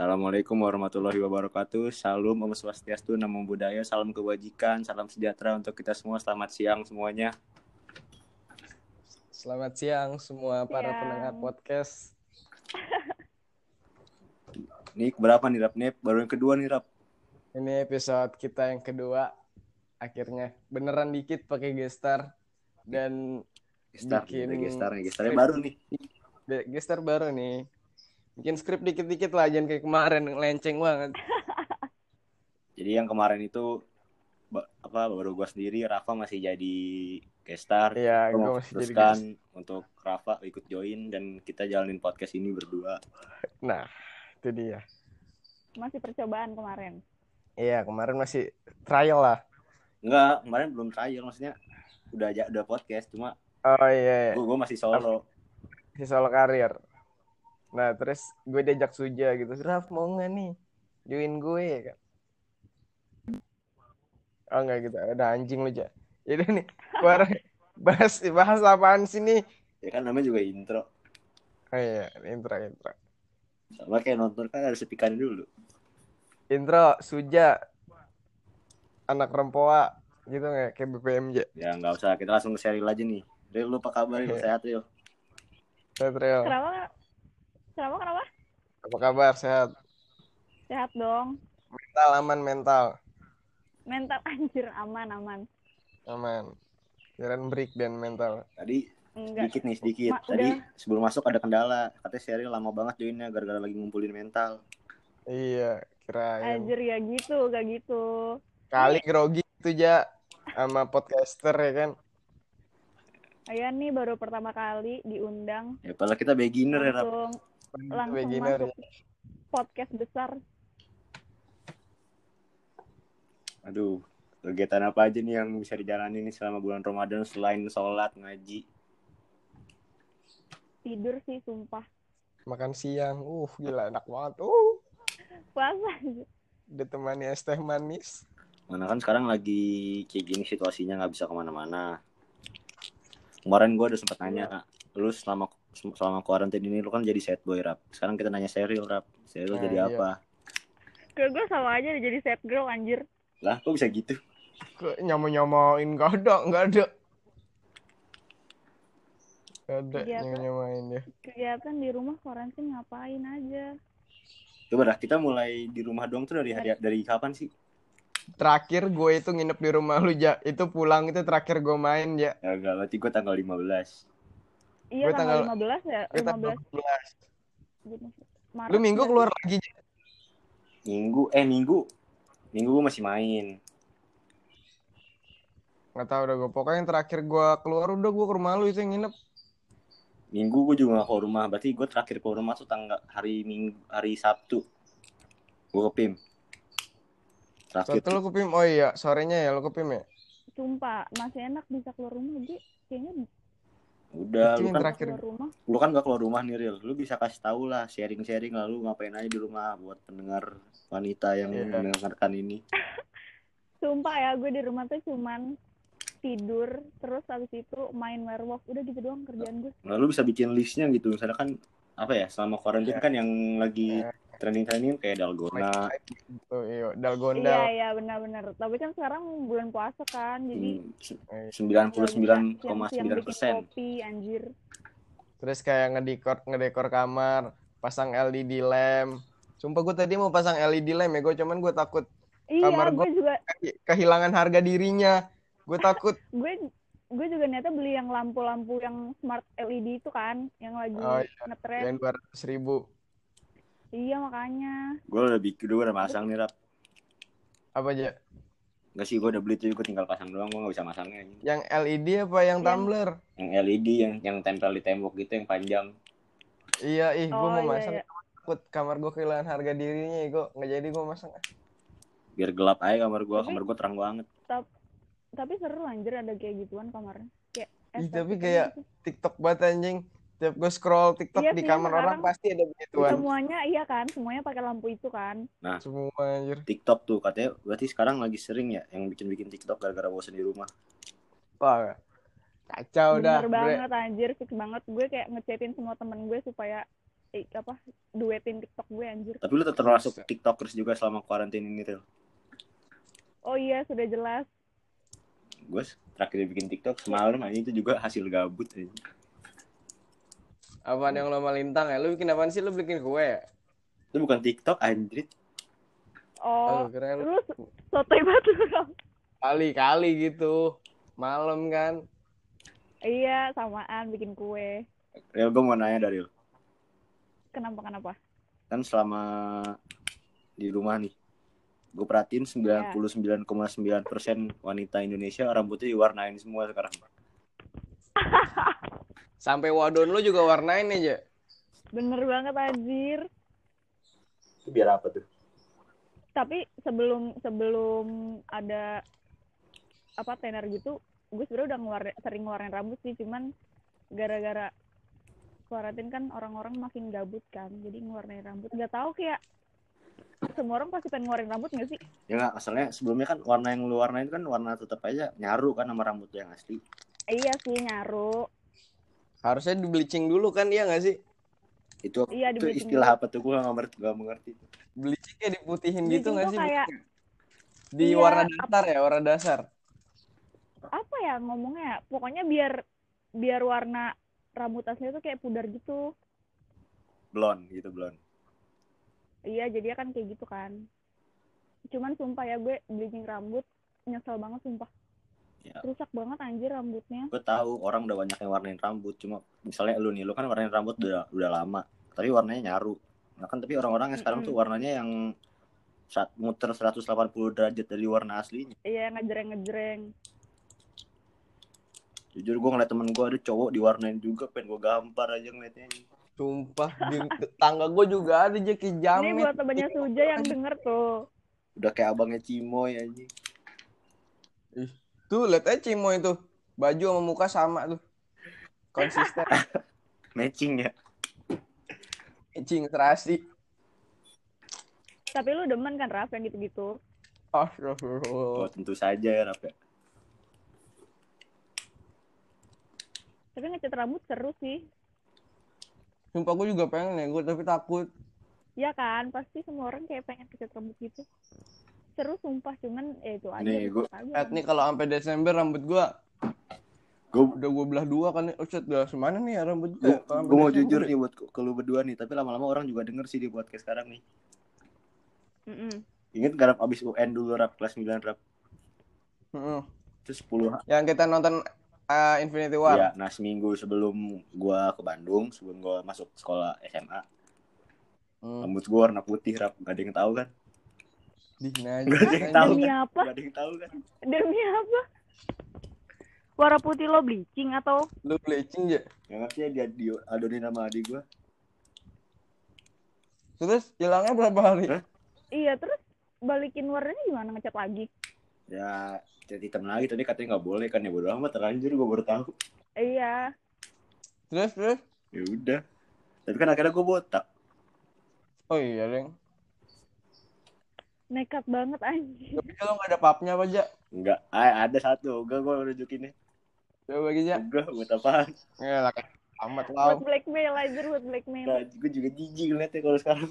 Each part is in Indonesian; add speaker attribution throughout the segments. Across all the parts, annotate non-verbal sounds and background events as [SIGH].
Speaker 1: Assalamualaikum warahmatullahi wabarakatuh. Salam Om Swastiastu, Namo Buddhaya, salam kebajikan, salam sejahtera untuk kita semua. Selamat siang semuanya.
Speaker 2: Selamat siang semua para
Speaker 3: Siang.
Speaker 2: pendengar podcast.
Speaker 1: Ini berapa nih Rap? Nih baru yang kedua nih Rap.
Speaker 2: Ini episode kita yang kedua. Akhirnya beneran dikit pakai gestar dan
Speaker 1: Gestar,
Speaker 2: Bikin
Speaker 1: gestarnya, gestarnya
Speaker 2: skrip.
Speaker 1: baru nih.
Speaker 2: gestar baru nih. Bikin skrip dikit-dikit lah, jangan kayak kemarin lenceng banget. [LAUGHS]
Speaker 1: Jadi yang kemarin itu apa baru gua sendiri, Rafa masih jadi gestar.
Speaker 2: Iya,
Speaker 1: Gua
Speaker 2: gue
Speaker 1: mau
Speaker 2: masih jadi
Speaker 1: teruskan
Speaker 2: gestar.
Speaker 1: untuk Rafa ikut join dan kita jalanin podcast ini berdua. [LAUGHS]
Speaker 2: Nah, itu dia.
Speaker 3: Masih percobaan kemarin.
Speaker 2: Iya, kemarin masih trial lah.
Speaker 1: Enggak, kemarin belum trial maksudnya udah aja udah podcast cuma
Speaker 2: Oh iya, iya.
Speaker 1: gua, gua masih solo.
Speaker 2: si solo karir. Nah, terus gue diajak Suja gitu. Raf, mau nggak nih? Join gue kan. Oh enggak gitu. Ada anjing lu, Ja. Jadi nih, keluar bahas bahas apaan sih nih?
Speaker 1: Ya kan namanya juga intro.
Speaker 2: Oh iya, intro intro.
Speaker 1: Sama kayak nonton kan harus sepikan dulu.
Speaker 2: Intro Suja anak rempoa gitu nggak kayak BPM ja.
Speaker 1: Ya nggak usah, kita langsung ke serial aja nih. Ril, lu apa kabar? Ril?
Speaker 2: Iya.
Speaker 1: Sehat, Ril?
Speaker 2: Sehat Rel.
Speaker 3: Kenapa? Kenapa? Kenapa?
Speaker 2: Apa kabar? Sehat.
Speaker 3: Sehat dong.
Speaker 2: Mental aman mental.
Speaker 3: Mental [LAUGHS] anjir aman aman.
Speaker 2: Aman. Kirain break dan mental.
Speaker 1: Tadi
Speaker 3: Enggak.
Speaker 1: sedikit nih, sedikit.
Speaker 3: Ma-
Speaker 1: Tadi
Speaker 3: udah.
Speaker 1: sebelum masuk ada kendala. Katanya serial lama banget joinnya gara-gara lagi ngumpulin mental.
Speaker 2: Iya, kirain.
Speaker 3: Anjir ya gitu, gak gitu.
Speaker 2: Kali grogi itu ja sama podcaster ya kan.
Speaker 3: Ayo nih baru pertama kali diundang
Speaker 1: Ya padahal kita beginner ya, Rap.
Speaker 3: Langsung
Speaker 2: Beginner
Speaker 3: masuk podcast besar.
Speaker 1: Aduh, kegiatan apa aja nih yang bisa dijalani nih selama bulan Ramadan selain sholat, ngaji?
Speaker 3: Tidur sih sumpah.
Speaker 2: Makan siang. Uh, gila enak banget. Uh,
Speaker 3: Puasa aja.
Speaker 2: ditemani es teh manis.
Speaker 1: Mana kan sekarang lagi kayak gini situasinya nggak bisa ke mana-mana. Kemarin gue udah sempet nanya, lu selama selama kuarantin ini lu kan jadi set boy rap. Sekarang kita nanya serial rap. Serial
Speaker 2: Nah,
Speaker 1: jadi
Speaker 2: iya.
Speaker 1: apa?
Speaker 3: Gue gue sama aja jadi set girl anjir.
Speaker 1: Lah, kok bisa gitu?
Speaker 2: Ke nyamu-nyamain gak ada, gak ada. Gak ada
Speaker 3: Kegiatan.
Speaker 2: nyamu-nyamain ya.
Speaker 3: Kegiatan di rumah karantin ngapain aja.
Speaker 1: Coba dah kita mulai di rumah doang tuh dari hari dari kapan sih?
Speaker 2: Terakhir gue itu nginep di rumah lu ja. Itu pulang itu terakhir gue main ya.
Speaker 1: Ya enggak, berarti gue tanggal 15.
Speaker 3: Iya
Speaker 2: Gue
Speaker 3: tanggal,
Speaker 2: tanggal-
Speaker 3: 15 ya,
Speaker 2: Gue tanggal
Speaker 3: 15
Speaker 2: 12.
Speaker 3: Gitu. Maret
Speaker 2: Lu minggu keluar lagi Ja.
Speaker 1: Minggu, eh minggu. Minggu gue masih main.
Speaker 2: Gak tau udah gue. Pokoknya yang terakhir gue keluar udah gue ke rumah lu itu yang nginep.
Speaker 1: Minggu gue juga gak ke rumah. Berarti gue terakhir ke rumah tuh tanggal hari Minggu, hari Sabtu. Gue ke PIM. Terakhir
Speaker 2: Satu lu ke PIM. Oh iya, sorenya ya lu ke PIM ya.
Speaker 3: Sumpah, masih enak bisa keluar rumah Ji. Kayaknya
Speaker 1: udah
Speaker 2: Itu
Speaker 1: lu kan
Speaker 2: terakhir.
Speaker 3: rumah.
Speaker 1: lu kan gak keluar rumah nih Ril lu bisa kasih tahu lah sharing-sharing lalu ngapain aja di rumah buat pendengar wanita yang
Speaker 2: Iya.
Speaker 1: mendengarkan ini [LAUGHS]
Speaker 3: Sumpah ya, gue di rumah tuh cuman tidur, terus habis itu main werewolf. Udah gitu doang kerjaan gue.
Speaker 1: lalu bisa bikin listnya gitu misalnya kan apa ya selama quarantine
Speaker 2: Iya.
Speaker 1: kan yang lagi
Speaker 2: Iya.
Speaker 1: trending-trending kayak dalgona
Speaker 2: Tuh, iya,
Speaker 3: Iya,
Speaker 2: dalgondal.
Speaker 3: iya benar-benar. Tapi kan sekarang bulan puasa kan, jadi
Speaker 1: hmm, se-
Speaker 2: Eh,
Speaker 1: 99,9
Speaker 3: siang-siang bikin
Speaker 1: persen
Speaker 3: kopi anjir.
Speaker 2: Terus kayak ngedekor ngedekor kamar, pasang LED lamp. Sumpah gue tadi mau pasang LED lamp ya, gue cuman gue takut
Speaker 3: Iya,
Speaker 2: Kamar
Speaker 3: gue juga
Speaker 2: kehi- kehilangan harga dirinya. Gue [LAUGHS] takut.
Speaker 3: gue gue juga niatnya beli yang lampu-lampu yang smart LED itu kan, yang lagi
Speaker 2: Oh, iya.
Speaker 3: ngetren.
Speaker 2: yang dua ratus ribu.
Speaker 3: Iya makanya.
Speaker 1: gue udah bikin gue udah masang nih rap
Speaker 2: Apa aja?
Speaker 1: Gak sih gue udah beli tuh gue tinggal pasang doang gue gak bisa masangnya
Speaker 2: Yang LED apa yang
Speaker 3: Yang-
Speaker 2: tumbler?
Speaker 1: yang LED yang yang tempel di tembok gitu yang panjang
Speaker 2: Iya, ih, gue
Speaker 3: Oh
Speaker 2: mau
Speaker 3: iya,
Speaker 2: masang.
Speaker 3: iya.
Speaker 2: Takut kamar gue kehilangan harga dirinya, gue nggak jadi gue masang.
Speaker 1: biar gelap aja kamar gue
Speaker 3: Tapi-
Speaker 1: kamar gue terang banget
Speaker 3: Tapi seru anjir ada kayak gituan kamarnya. Kayak
Speaker 2: Ih, tapi kayak
Speaker 3: gitu.
Speaker 2: TikTok banget anjing. Tiap gue scroll TikTok
Speaker 3: Iya
Speaker 2: di kamar orang pasti ada begituan.
Speaker 3: semuanya iya kan, semuanya pakai lampu itu kan.
Speaker 2: Semua anjir.
Speaker 1: TikTok tuh katanya berarti sekarang lagi sering ya yang bikin-bikin TikTok gara-gara bosan di rumah
Speaker 2: Wah, kacau dah.
Speaker 3: Bener
Speaker 2: bre.
Speaker 3: banget anjir, fix banget. Gue kayak ngechatin semua temen gue supaya eh, apa duetin TikTok gue anjir.
Speaker 1: Tapi lu tetap termasuk tiktokers juga selama karantina ini Ril.
Speaker 3: Oh iya, sudah jelas.
Speaker 1: Gue terakhir bikin tiktok semalam aja itu juga hasil gabut aja.
Speaker 2: Apaan yang lo malintang ya? Lu bikin apaan sih? Lu bikin kue ya?
Speaker 1: Itu bukan tiktok anjrit.
Speaker 3: Oh,
Speaker 2: Oh, keren.
Speaker 3: lu sotoy banget lu.
Speaker 2: Kali-kali gitu. Malam kan.
Speaker 3: Iya, samaan bikin kue.
Speaker 1: Ril gue mau nanya dari lu.
Speaker 3: Kenapa kenapa?
Speaker 1: Kan selama di rumah nih. Gue perhatiin 99,9% wanita Indonesia rambutnya diwarnain semua sekarang. [LAUGHS]
Speaker 2: Sampai wadon lu juga warnain aja.
Speaker 3: Bener banget anjir.
Speaker 1: Itu biar apa tuh?
Speaker 3: Tapi sebelum sebelum ada apa tenar gitu, gue sebenarnya udah ngeluarin, sering ngeluarin rambut sih, cuman gara-gara karantin kan orang-orang makin gabut kan, jadi ngeluarin rambut. Gak tahu kayak semua orang pasti pengen ngeluarin rambut gak sih?
Speaker 1: Ya nggak, asalnya sebelumnya kan warna yang lu warnain kan warna tetap aja nyaru kan sama rambut yang asli.
Speaker 3: Iya sih nyaru.
Speaker 2: Harusnya di bleaching dulu kan, iya gak sih?
Speaker 1: Itu
Speaker 3: Iya,
Speaker 1: itu
Speaker 3: di-bleaching
Speaker 1: istilah apa tuh gue nggak mengerti, nggak mengerti.
Speaker 2: Bleachingnya diputihin gitu
Speaker 3: Bleaching
Speaker 2: gak
Speaker 3: tuh
Speaker 2: sih?
Speaker 3: kayak-
Speaker 2: Di
Speaker 3: Iya,
Speaker 2: warna dasar ya, warna dasar.
Speaker 3: Apa ya ngomongnya? ya? Pokoknya biar biar warna rambut asli itu kayak pudar gitu.
Speaker 1: Blond gitu blond.
Speaker 3: Iya, jadi kan kayak gitu kan. Cuman sumpah ya gue bleaching rambut nyesel banget sumpah.
Speaker 1: Ya.
Speaker 3: Rusak banget anjir rambutnya.
Speaker 1: Gue tahu orang udah banyak yang warnain rambut, cuma misalnya lu nih, lu kan warnain rambut udah udah lama, tapi warnanya nyaru. Nah kan tapi orang-orang yang sekarang tuh warnanya yang saat muter 180 derajat dari warna aslinya.
Speaker 3: Iya, ngejreng-ngejreng.
Speaker 1: Jujur gue ngeliat temen gue ada cowok diwarnain juga, pengen gue gampar aja ngeliatnya.
Speaker 2: Sumpah, di tetangga gue juga ada aja kayak
Speaker 3: Ini buat temennya Suja yang denger tuh.
Speaker 1: Udah kayak abangnya Cimoy aja.
Speaker 2: Tuh, lihat aja Cimo itu. Baju sama muka sama tuh. Konsisten. [LAUGHS]
Speaker 1: Matching ya.
Speaker 2: Cing, terasi.
Speaker 3: Tapi lu demen kan Raf yang gitu-gitu.
Speaker 2: Astagfirullah.
Speaker 1: Oh, tentu saja ya Rap ya.
Speaker 3: Tapi ngecat rambut seru sih.
Speaker 2: Sumpah gue juga pengen ya, gue tapi takut.
Speaker 3: Ya kan, pasti semua orang kayak pengen ngecat rambut gitu. Seru sumpah, cuman eh itu aja.
Speaker 1: Nih, gua-
Speaker 3: aja.
Speaker 2: Lihat nih kalau sampai Desember rambut gue
Speaker 1: Gue
Speaker 2: udah gue belah dua kan nih. Oh, shit, udah semana nih ya rambut gue?
Speaker 1: gue gue mau jujur nih buat ke lu berdua nih, tapi lama-lama orang juga denger sih di podcast sekarang nih.
Speaker 3: Mm-mm.
Speaker 1: Ingat gak Rap abis UN dulu Rap kelas 9 Rap. Terus 10
Speaker 2: Yang kita nonton uh, Infinity War.
Speaker 1: Iya, nah seminggu sebelum gua ke Bandung, sebelum gua masuk sekolah SMA,
Speaker 2: Hmm.
Speaker 1: rambut gua warna putih Rap, gak ada yang tahu kan?
Speaker 2: Di
Speaker 1: Gak ada yang
Speaker 2: aja.
Speaker 1: tahu
Speaker 3: Demi
Speaker 1: kan?
Speaker 3: apa?
Speaker 1: Gak ada yang tahu kan?
Speaker 3: Demi apa? Warna putih lo bleaching atau
Speaker 2: Lu bleaching ya?
Speaker 1: Yang ngerti ya dia di adonin sama adik gua.
Speaker 2: Terus hilangnya berapa hari?
Speaker 1: Hah?
Speaker 3: iya terus balikin warnanya gimana ngecat lagi?
Speaker 1: Ya, jadi hitam lagi tadi katanya nggak boleh kan ya bodo amat terlanjur gua baru tahu.
Speaker 3: Iya,
Speaker 2: Terus, terus?
Speaker 1: Ya udah. Tapi kan akhirnya gua botak.
Speaker 2: Oh iya, Deng.
Speaker 3: Nekat banget anjir.
Speaker 2: Tapi kalau nggak ada papnya apa aja?
Speaker 1: Enggak, ah, ada satu. Enggak gua nunjukinnya.
Speaker 2: Coba bagi aja.
Speaker 1: Enggak, buat apaan?
Speaker 2: Ya lah, amat
Speaker 3: Buat
Speaker 2: lau.
Speaker 3: blackmail anjir, buat blackmail.
Speaker 1: Nah, gua juga jijik ngeliatnya kalau sekarang.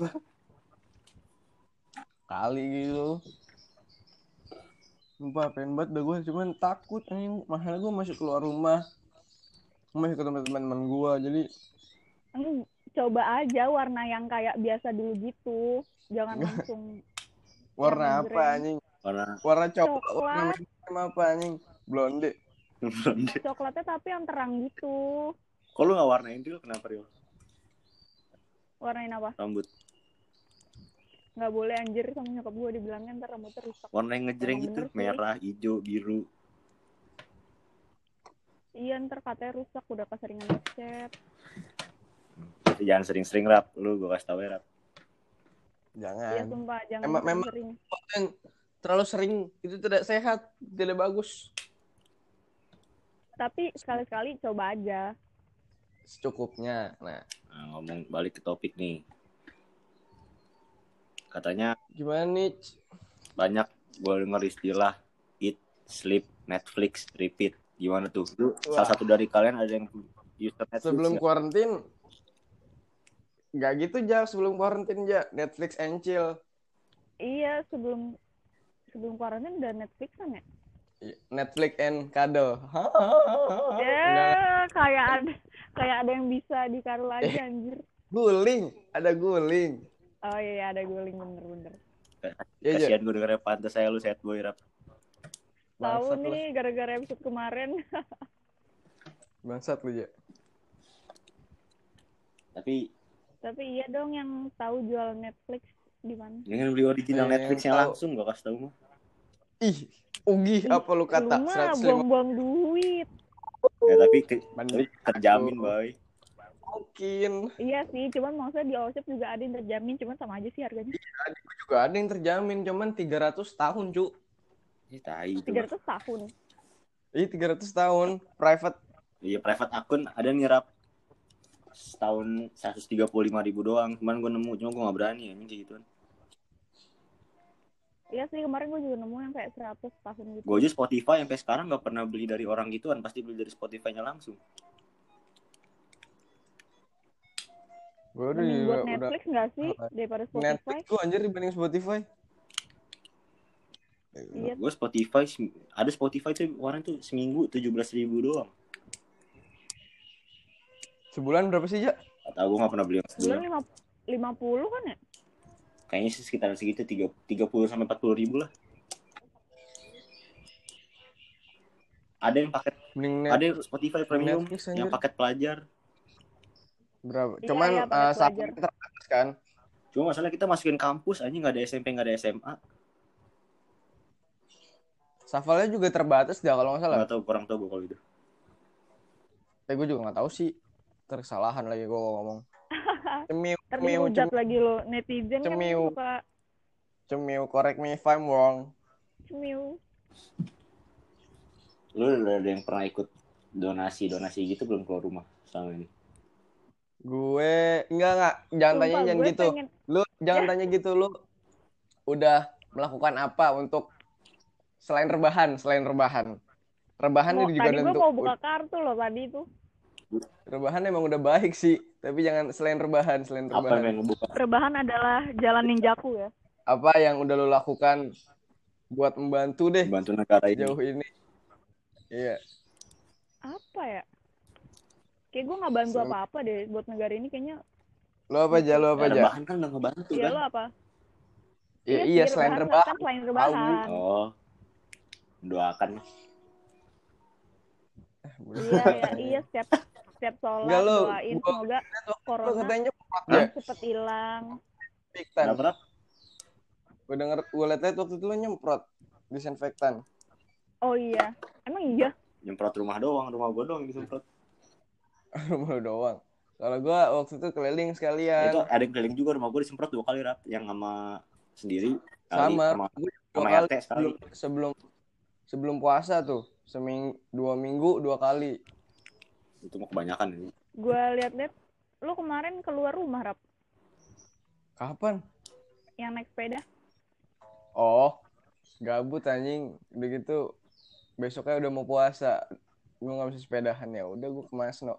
Speaker 2: Kali gitu. Sumpah, pengen banget dah gue. Cuman takut. Anjing. Masalah gue masih keluar rumah. Gue masih ketemu teman-teman gue. Jadi,
Speaker 3: coba aja warna yang kayak biasa dulu gitu. Jangan
Speaker 2: Enggak. [LAUGHS]
Speaker 3: langsung
Speaker 2: warna
Speaker 3: Warna
Speaker 2: apa anjing?
Speaker 1: Warna
Speaker 2: Warna coklat.
Speaker 3: Coklat.
Speaker 2: Warna macam apa anjing? Blonde.
Speaker 1: blonde.
Speaker 3: coklatnya tapi yang terang gitu.
Speaker 1: Kok lu nggak warnain dulu kenapa Rio?
Speaker 3: Warnain apa?
Speaker 1: Rambut.
Speaker 3: Nggak boleh anjir sama nyokap gue dibilangnya ntar rambutnya rusak.
Speaker 1: Warna yang ngejreng gitu, merah, hijau, biru.
Speaker 3: Iya ntar katanya rusak udah keseringan ngecat.
Speaker 1: Jangan sering-sering rap, lu gua kasih tau ya rap.
Speaker 3: Iya
Speaker 2: Jangan.
Speaker 3: sumpah jangan
Speaker 2: Emang- memang-
Speaker 3: sering.
Speaker 2: yang terlalu sering itu tidak sehat, tidak bagus.
Speaker 3: Tapi sekali-sekali coba aja.
Speaker 2: Secukupnya. Nah,
Speaker 1: Nah, ngomong balik ke topik nih. Katanya
Speaker 2: gimana nih?
Speaker 1: banyak gue denger istilah eat, sleep, Netflix, repeat. Gimana tuh?
Speaker 2: Wah.
Speaker 1: salah satu dari kalian ada yang user Netflix
Speaker 2: Sebelum kuarantin Nggak gitu ja sebelum quarantine ja Netflix and chill.
Speaker 3: Iya, sebelum sebelum kuarantin udah Netflix kan ya?
Speaker 2: Netflix and cuddle.
Speaker 3: Ya, kayak ada kayak ada yang bisa dikaru lagi anjir.
Speaker 2: Guling, ada guling.
Speaker 3: Oh iya, ada guling bener-bener.
Speaker 2: Iya, Ja.
Speaker 1: Kasihan gue dengernya pantas saya lu sad boy rap.
Speaker 3: Tahu nih gara-gara episode kemarin. [LAUGHS]
Speaker 2: Bangsat lu, Ja.
Speaker 1: Tapi
Speaker 3: Tapi iya dong yang tahu jual Netflix di mana?
Speaker 1: dengan beli original
Speaker 2: Eh,
Speaker 1: Netflixnya
Speaker 2: tahu.
Speaker 1: langsung gua kasih tau mah.
Speaker 2: Ih, Ugi apa lu kata?
Speaker 3: Lu mah
Speaker 2: 150
Speaker 3: buang-buang duit.
Speaker 1: Ya, tapi ke, tapi terjamin boy.
Speaker 2: mungkin.
Speaker 3: Iya sih, cuman maksudnya di Allshop juga ada yang terjamin, cuman sama aja sih harganya.
Speaker 2: Juga ada yang terjamin, cuman 300 tahun, cu.
Speaker 1: Ya, tai itu. mah.
Speaker 3: 300 tahun.
Speaker 2: Ih, 300 tahun. Private.
Speaker 1: Iya private akun ada nih rap setahun 135 ribu doang. Cuman gue nemu cuma gue gak berani ya kayak gituan.
Speaker 3: Iya sih, kemarin gue juga nemu yang kayak 100 tahun gitu.
Speaker 1: Gue aja Spotify sampai sekarang gak pernah beli dari orang gituan, pasti beli dari Spotify-nya langsung.
Speaker 2: Gue udah,
Speaker 3: buat
Speaker 2: udah
Speaker 3: Netflix nggak sih daripada Spotify?
Speaker 2: Netflix tuh anjir dibanding Spotify.
Speaker 3: Iya.
Speaker 1: Gue Spotify ada Spotify tuh kemarin tuh seminggu 17 ribu doang.
Speaker 2: Sebulan berapa sih, Ja?
Speaker 1: Atau gue gak pernah beli yang
Speaker 3: Sebulan
Speaker 1: sebulan.
Speaker 3: lima, 50 kan ya?
Speaker 1: Kayaknya sih sekitar segitu 3, 30 sampai 40 ribu lah. Ada yang paket,
Speaker 2: Mending
Speaker 1: ada yang Spotify Premium
Speaker 2: Netflix,
Speaker 1: yang paket pelajar.
Speaker 2: berapa?
Speaker 3: Iya,
Speaker 2: Cuman
Speaker 3: iya,
Speaker 2: eh,
Speaker 3: pelajar.
Speaker 2: subnya terbatas kan.
Speaker 1: Cuma masalah kita masukin kampus aja nggak ada SMP nggak ada SMA.
Speaker 2: Shuffle-nya juga terbatas dah kalau nggak salah.
Speaker 1: Nggak tahu kurang tahu gue kalau itu.
Speaker 2: Tapi gue juga nggak tahu sih. Tersalahan lagi gue ngomong. [LAUGHS] Cemiu, cemiu, cemiu,
Speaker 3: lagi lo, netizen kan
Speaker 2: Cemiu.
Speaker 3: suka
Speaker 2: cemiu, correct me if I'm wrong.
Speaker 3: cemiu.
Speaker 1: Lu udah ada yang pernah ikut donasi donasi gitu belum keluar rumah sama ini?
Speaker 2: Gue enggak enggak, jangan tanya
Speaker 3: Sumpah,
Speaker 2: jangan gitu.
Speaker 3: pengen-
Speaker 2: Lu jangan
Speaker 3: Ya. [LAUGHS]
Speaker 2: tanya gitu lu. Udah melakukan apa untuk selain rebahan, selain rebahan. Rebahan
Speaker 3: Mau,
Speaker 2: ini juga
Speaker 3: tadi gue mau buka kartu loh tadi tuh.
Speaker 2: Rebahan emang udah baik sih, tapi jangan selain rebahan, selain
Speaker 1: Apa
Speaker 2: rebahan.
Speaker 1: yang ngebuka?
Speaker 3: Rebahan adalah jalan ninjaku ya.
Speaker 2: Apa yang udah lu lakukan buat membantu deh
Speaker 1: Bantu negara ini.
Speaker 2: jauh ini? Iya.
Speaker 3: Apa ya? Kayak gue nggak bantu apa-apa deh buat negara ini kayaknya.
Speaker 2: Lu apa aja, lu apa
Speaker 1: Ya,
Speaker 2: aja?
Speaker 1: rebahan kan udah ngebantu
Speaker 3: Iya
Speaker 1: kan?
Speaker 3: lo apa?
Speaker 2: Iya, iya
Speaker 3: sih,
Speaker 2: selain
Speaker 3: Kan
Speaker 2: rebahan.
Speaker 3: selain rebahan.
Speaker 1: Oh. Doakan.
Speaker 3: Iya, iya, iya setiap setiap sholat
Speaker 2: Enggak, lo.
Speaker 3: doain
Speaker 2: Gua-
Speaker 3: semoga corona
Speaker 2: katanya ya,
Speaker 3: cepet hilang.
Speaker 2: disinfektan. Gue denger, gue liat waktu itu lu nyemprot disinfektan.
Speaker 3: Oh iya, emang iya.
Speaker 1: Nyemprot rumah doang, rumah gua doang disemprot. [LAUGHS]
Speaker 2: Rumah doang. Kalau gue waktu itu keliling sekalian.
Speaker 1: Itu ada yang keliling juga rumah gua disemprot dua kali Rap, yang sama sendiri kali,
Speaker 2: sama
Speaker 1: sama, sama
Speaker 2: kali
Speaker 1: RT sekali.
Speaker 2: sebelum, sebelum sebelum puasa tuh seming dua minggu dua kali
Speaker 1: Itu mau kebanyakan ini.
Speaker 3: Gue liat-liat, lu kemarin keluar rumah rap,
Speaker 2: kapan
Speaker 3: yang naik sepeda.
Speaker 2: oh gabut anjing udah gitu besoknya udah mau puasa gue nggak bisa sepedahan ya udah gue ke Masno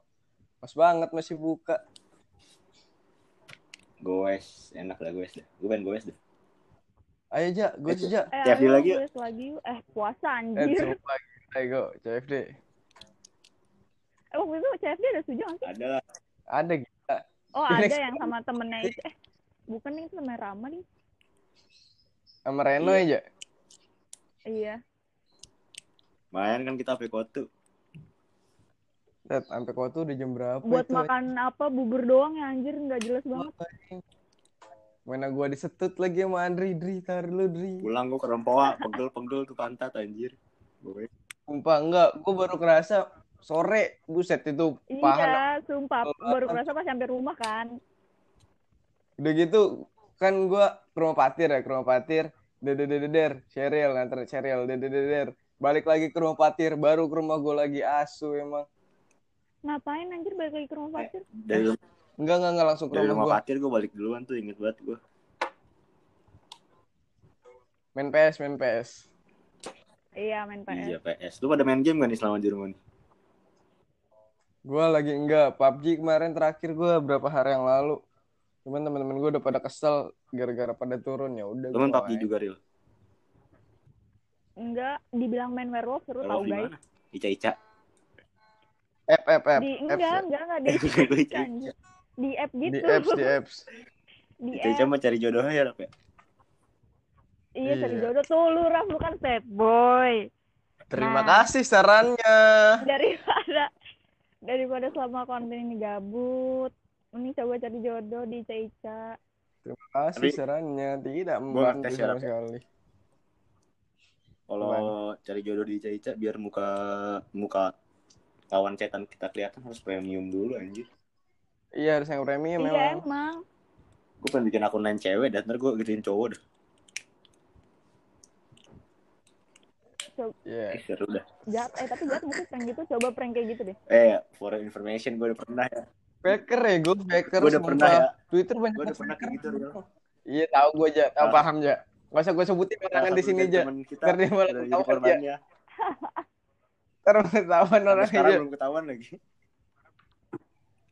Speaker 2: pas banget masih buka
Speaker 1: Goes, enak lah goes deh. Gue pengen goes deh.
Speaker 2: ayo ja gue
Speaker 1: Eh,
Speaker 2: ja
Speaker 3: Eh,
Speaker 1: CFD
Speaker 3: ayo,
Speaker 1: lagi yuk.
Speaker 3: lagi yuk. Eh, puasa
Speaker 2: eh
Speaker 3: anjir.
Speaker 2: coba ayo go CFD
Speaker 3: Eh, waktu itu CFD ada setuju nggak sih?
Speaker 1: Ada lah.
Speaker 2: ada gila
Speaker 3: Oh,
Speaker 2: Next
Speaker 3: ada yang sama temennya itu. Eh, bukan nih, itu namanya Rama nih.
Speaker 2: sama Reno aja
Speaker 3: Iya.
Speaker 1: Main kan kita sampai kotu.
Speaker 2: Tet, sampai kau tuh udah jam berapa
Speaker 3: Buat
Speaker 2: itu
Speaker 3: makan apa, bubur doang ya anjir, nggak jelas banget.
Speaker 2: mana gua disetut lagi sama Andri Dri tar lu Dri
Speaker 1: Pulang gua ke Rempoa, pegel-pegel tuh pantat anjir. Gue
Speaker 2: Sumpah enggak, gue baru kerasa sore, buset itu paha.
Speaker 3: Iya, sumpah.
Speaker 2: Oh,
Speaker 3: Baru kerasa pas sampai rumah kan.
Speaker 2: Udah gitu kan gua ke rumah patir ya, ke rumah patir. Dedededer, Cheryl nganter Cheryl, dedededer. Balik lagi ke rumah patir, baru ke rumah gue lagi asu emang.
Speaker 3: Ngapain anjir balik lagi ke rumah pacar?
Speaker 1: dari
Speaker 2: Enggak, enggak, enggak langsung ke
Speaker 1: dari
Speaker 2: rumah
Speaker 1: rumah
Speaker 2: gue.
Speaker 1: Fatir gue balik duluan tuh inget banget gue.
Speaker 2: Main PS, main PS.
Speaker 3: Iya, main PS.
Speaker 1: Iya PS. Lu pada main game gak nih selama di rumah nih?
Speaker 2: Gua lagi enggak, PUBG kemarin terakhir gua berapa hari yang lalu. Cuman teman-teman gue udah pada kesel gara-gara pada turun ya udah. Gua
Speaker 1: PUBG juga, Ril?
Speaker 3: Enggak, dibilang main werewolf seru tau guys.
Speaker 1: mana? Ica-ica.
Speaker 2: App app app.
Speaker 3: Di
Speaker 2: apps
Speaker 3: enggak,
Speaker 2: ya.
Speaker 3: enggak, enggak [LAUGHS] di
Speaker 1: Gue Ica-ica.
Speaker 3: anjir. Di app gitu.
Speaker 2: Di apps di [LAUGHS] apps.
Speaker 3: Di
Speaker 1: Ica-ica mah cari jodohnya ya, Rap, ya?
Speaker 3: Iya, cari
Speaker 2: Iya.
Speaker 3: jodoh tuh lu Raf, lu kan sad boy.
Speaker 2: Terima
Speaker 3: Nah.
Speaker 2: kasih sarannya.
Speaker 3: Daripada daripada selama konten ini gabut, mending coba cari jodoh di Ica-Ica.
Speaker 2: Terima kasih
Speaker 1: Tapi-
Speaker 2: sarannya. Tidak membantu
Speaker 1: tes ya,
Speaker 2: sama
Speaker 1: ya.
Speaker 2: sekali.
Speaker 1: Kalau cari jodoh di Ica-ica biar muka muka kawan cetan kita kelihatan harus premium dulu anjir.
Speaker 2: Iya harus yang premium
Speaker 3: Iya
Speaker 2: memang.
Speaker 3: emang.
Speaker 1: Gue pengen bikin akun lain cewek dan ntar gue gituin cowok dah.
Speaker 2: Iya.
Speaker 1: Eh, seru dah.
Speaker 3: Jat, eh tapi Jat mungkin prank gitu, coba prank kayak gitu deh.
Speaker 1: Eh, for your information gue udah pernah ya.
Speaker 2: Faker ya gue faker.
Speaker 1: Gue udah pernah ya.
Speaker 2: Twitter banyak
Speaker 1: Gue udah pernah kayak gitu, Ril.
Speaker 2: Iya tahu gue aja, tahu
Speaker 1: Ah.
Speaker 2: paham aja. Gak usah gue sebutin orang di sini aja. Biar dia malah [LAUGHS] ketahuan aja. Ntar ketahuan orang
Speaker 1: sekarang
Speaker 2: aja.
Speaker 1: belum ketahuan lagi.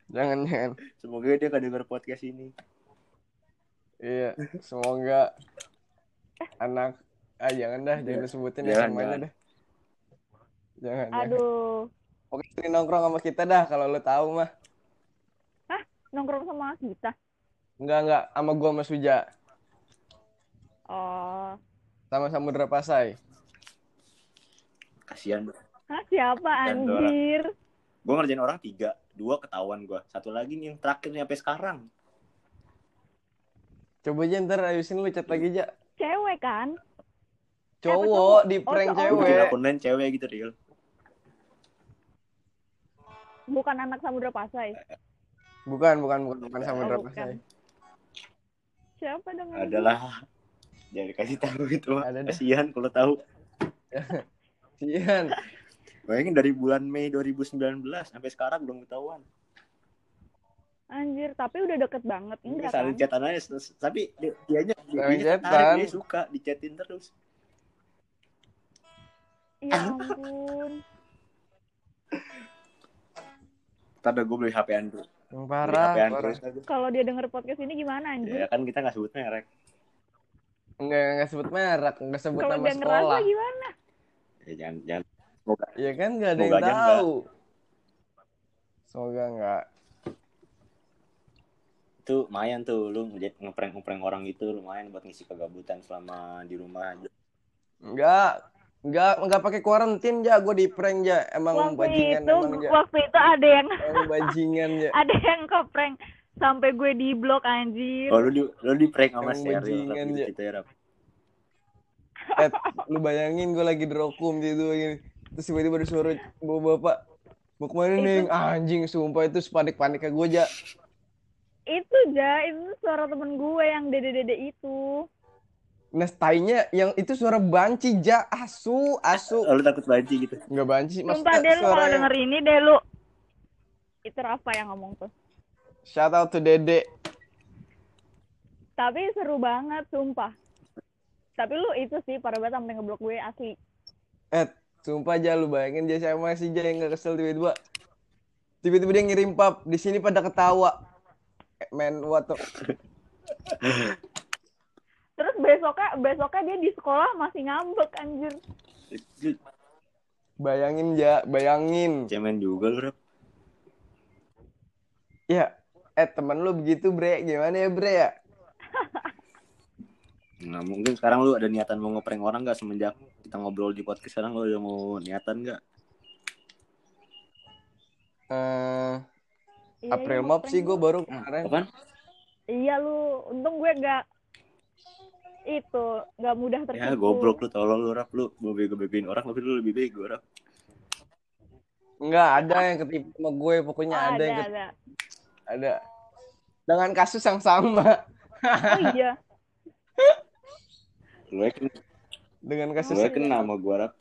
Speaker 2: Jangan jangan.
Speaker 1: Semoga dia gak denger podcast ini.
Speaker 2: Iya, semoga anak ah jangan dah, jangan disebutin ya
Speaker 1: Jangan,
Speaker 2: semuanya
Speaker 1: jangan.
Speaker 2: dah. Jangan. jangan.
Speaker 3: Aduh,
Speaker 2: Oke, sering nongkrong sama kita dah kalau lo tahu mah.
Speaker 3: nongkrong sama kita.
Speaker 2: Enggak enggak sama gua sama Suja,
Speaker 3: Oh,
Speaker 2: sama Samudra Pasai.
Speaker 1: Kasian.
Speaker 3: Hah, siapa anjir?
Speaker 1: Gue ngerjain orang tiga, dua ketahuan gue. Satu lagi nih yang terakhir nih sampai sekarang.
Speaker 2: Coba aja ntar ayusin lu chat lagi aja.
Speaker 3: Cewek kan?
Speaker 2: Cowok di
Speaker 3: Oh,
Speaker 2: prank
Speaker 3: cowok.
Speaker 1: Gue bikin
Speaker 2: cewek.
Speaker 1: akun lain cewek gitu, Ril.
Speaker 3: Bukan anak Samudra Pasai.
Speaker 2: Bukan, bukan, bukan, bukan Samudra
Speaker 3: Oh, bukan.
Speaker 2: Pasai.
Speaker 3: Siapa dong?
Speaker 1: Adalah. Jangan dikasih tahu itu mah.
Speaker 2: Ada dah.
Speaker 1: Kasian kalau tahu. [LAUGHS]
Speaker 2: Sian.
Speaker 1: Bayangin dari bulan Mei 2019 sampai sekarang belum ketahuan.
Speaker 3: Anjir, tapi udah deket banget.
Speaker 1: Ini
Speaker 3: Enggak
Speaker 1: saling
Speaker 3: kan?
Speaker 1: chatan aja, tapi dia dianya dia,
Speaker 2: chatan.
Speaker 1: dia suka dichatin terus.
Speaker 3: Ya ampun.
Speaker 1: Ntar dah gue beli HP Android.
Speaker 2: Yang parah,
Speaker 1: HP. Android.
Speaker 3: Kalau dia denger podcast ini gimana anjir?
Speaker 1: Ya kan kita nggak sebut merek.
Speaker 2: Enggak, enggak sebut merek, enggak sebut
Speaker 3: Kalau
Speaker 2: nama
Speaker 3: dia ngerasa
Speaker 2: sekolah.
Speaker 3: gimana?
Speaker 1: Ya jangan jangan. Semoga
Speaker 2: Iya kan enggak ada
Speaker 1: Semoga
Speaker 2: yang
Speaker 1: aja enggak.
Speaker 2: tahu. Semoga enggak.
Speaker 1: itu lumayan tuh lu ngejat ngeprank ngeprank orang gitu lumayan buat ngisi kegabutan selama di rumah aja.
Speaker 2: Enggak, enggak, enggak pakai kuarantin ja, gue di prank ja, emang
Speaker 3: Waktu
Speaker 2: bajingan
Speaker 3: itu,
Speaker 2: emang ja,
Speaker 3: waktu itu ada yang
Speaker 2: emang bajingan ja. [LAUGHS]
Speaker 3: ada yang keprank sampai gue di blok anjir.
Speaker 1: Oh lu di lu di prank sama serial
Speaker 2: bajingan, ya.
Speaker 1: gitu ya.
Speaker 2: Eh, lu bayangin gue lagi drokum gitu gini, terus tiba-tiba ada suara bawa bapak, mau ke mana nih? Anjing, sumpah itu sepanik-paniknya gue ja.
Speaker 3: Itu ja, itu suara temen gue yang dede-dede itu.
Speaker 2: Nah, tainya yang itu suara banci ja, asu, asu. [LAUGHS]
Speaker 1: Oh, lu takut banci gitu.
Speaker 2: Enggak banci,
Speaker 3: Sumpah
Speaker 2: maksudnya
Speaker 3: deh lu kalau
Speaker 2: yang-
Speaker 3: denger ini deh lu. Itu Rafa yang ngomong tuh.
Speaker 2: Shout out to Dede.
Speaker 3: Tapi seru banget, sumpah. Tapi lu itu sih parah banget sampai ngeblok gue asli.
Speaker 2: Eh, sumpah aja lu bayangin dia sama si Ja yang gak kesel tiba-tiba. Tiba-tiba dia ngirim pap, di sini pada ketawa. Eh, Men, what the... [LAUGHS]
Speaker 3: Terus besoknya besoknya dia di sekolah masih ngambek anjir.
Speaker 2: Bayangin ja, bayangin.
Speaker 1: cemen juga lu.
Speaker 2: Ya, eh temen lu begitu bre, gimana ya bre ya?
Speaker 1: Nah, mungkin sekarang lu ada niatan mau ngeprank orang gak semenjak kita ngobrol di podcast sekarang lu udah mau niatan gak?
Speaker 2: Eh,
Speaker 3: Iya,
Speaker 2: April
Speaker 3: iya,
Speaker 2: Mop
Speaker 3: ngeprank
Speaker 2: sih gue baru kemarin.
Speaker 1: Apaan?
Speaker 3: Iya lu, untung gue gak itu nggak mudah tertipu.
Speaker 1: Ya goblok lu tolol lu Rap lu mau bego-begoin orang tapi lu lebih bego Rap.
Speaker 2: Enggak, ada yang ketipu sama gue, pokoknya
Speaker 3: Oh,
Speaker 2: ada,
Speaker 3: ada,
Speaker 2: yang ketipu.
Speaker 3: ada.
Speaker 2: ada. Dengan kasus yang sama.
Speaker 3: Oh iya. [LAUGHS]
Speaker 1: Lu ya kena,
Speaker 2: Dengan kasus
Speaker 1: lu ya kena sama gua Rap.